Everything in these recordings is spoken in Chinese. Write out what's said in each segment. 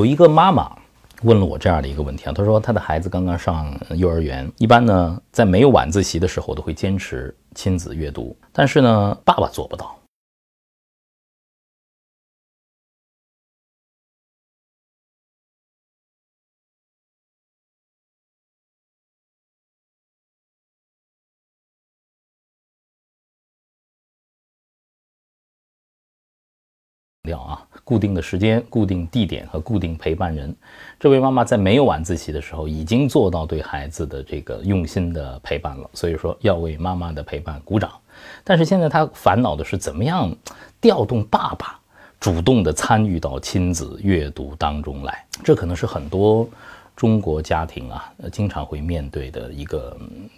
有一个妈妈问了我这样的一个问题啊，她说她的孩子刚刚上幼儿园，一般呢在没有晚自习的时候都会坚持亲子阅读，但是呢爸爸做不到。掉啊，固定的时间、固定地点和固定陪伴人。这位妈妈在没有晚自习的时候，已经做到对孩子的这个用心的陪伴了，所以说要为妈妈的陪伴鼓掌。但是现在她烦恼的是，怎么样调动爸爸主动的参与到亲子阅读当中来？这可能是很多中国家庭啊，经常会面对的一个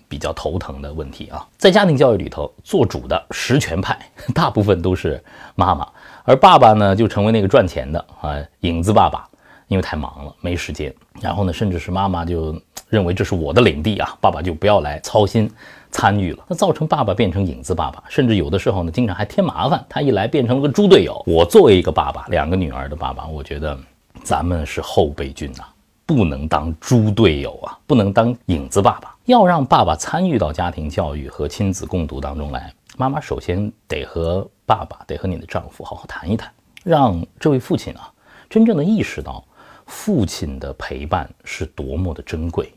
比较头疼的问题啊。在家庭教育里头，做主的实权派 大部分都是妈妈。而爸爸呢，就成为那个赚钱的啊，影子爸爸，因为太忙了，没时间。然后呢，甚至是妈妈就认为这是我的领地啊，爸爸就不要来操心参与了。那造成爸爸变成影子爸爸，甚至有的时候呢，经常还添麻烦。他一来变成了个猪队友。我作为一个爸爸，两个女儿的爸爸，我觉得咱们是后备军呐，不能当猪队友啊，不能当影子爸爸，要让爸爸参与到家庭教育和亲子共读当中来。妈妈首先得和爸爸，得和你的丈夫好好谈一谈，让这位父亲啊真正的意识到父亲的陪伴是多么的珍贵。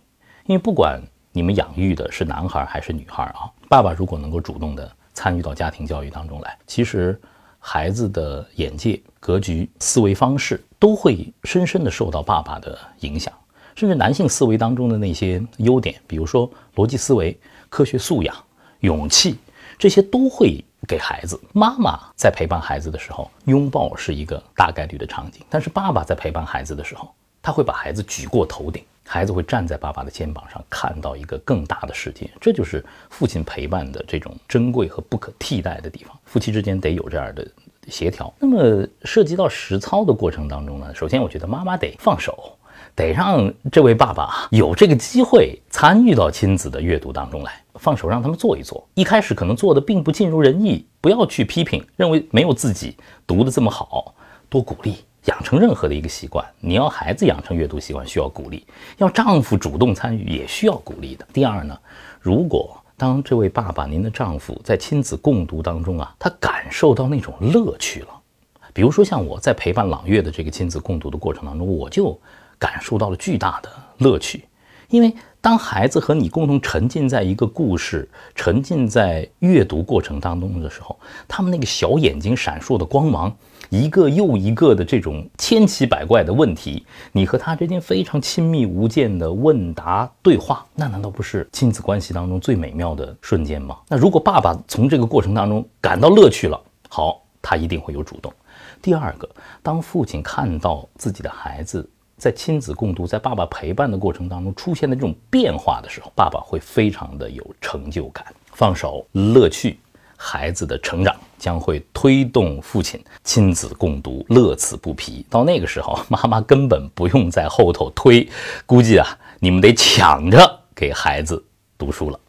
因为不管你们养育的是男孩还是女孩啊，爸爸如果能够主动的参与到家庭教育当中来，其实孩子的眼界、格局、思维方式都会深深的受到爸爸的影响。甚至男性思维当中的那些优点，比如说逻辑思维、科学素养、勇气。这些都会给孩子。妈妈在陪伴孩子的时候，拥抱是一个大概率的场景；但是爸爸在陪伴孩子的时候，他会把孩子举过头顶，孩子会站在爸爸的肩膀上，看到一个更大的世界。这就是父亲陪伴的这种珍贵和不可替代的地方。夫妻之间得有这样的协调。那么涉及到实操的过程当中呢，首先我觉得妈妈得放手。得让这位爸爸有这个机会参与到亲子的阅读当中来，放手让他们做一做。一开始可能做的并不尽如人意，不要去批评，认为没有自己读的这么好，多鼓励，养成任何的一个习惯。你要孩子养成阅读习惯，需要鼓励；要丈夫主动参与，也需要鼓励的。第二呢，如果当这位爸爸您的丈夫在亲子共读当中啊，他感受到那种乐趣了，比如说像我在陪伴朗月的这个亲子共读的过程当中，我就。感受到了巨大的乐趣，因为当孩子和你共同沉浸在一个故事、沉浸在阅读过程当中的时候，他们那个小眼睛闪烁的光芒，一个又一个的这种千奇百怪的问题，你和他之间非常亲密无间的问答对话，那难道不是亲子关系当中最美妙的瞬间吗？那如果爸爸从这个过程当中感到乐趣了，好，他一定会有主动。第二个，当父亲看到自己的孩子。在亲子共读，在爸爸陪伴的过程当中出现的这种变化的时候，爸爸会非常的有成就感。放手，乐趣，孩子的成长将会推动父亲亲子共读，乐此不疲。到那个时候，妈妈根本不用在后头推，估计啊，你们得抢着给孩子读书了。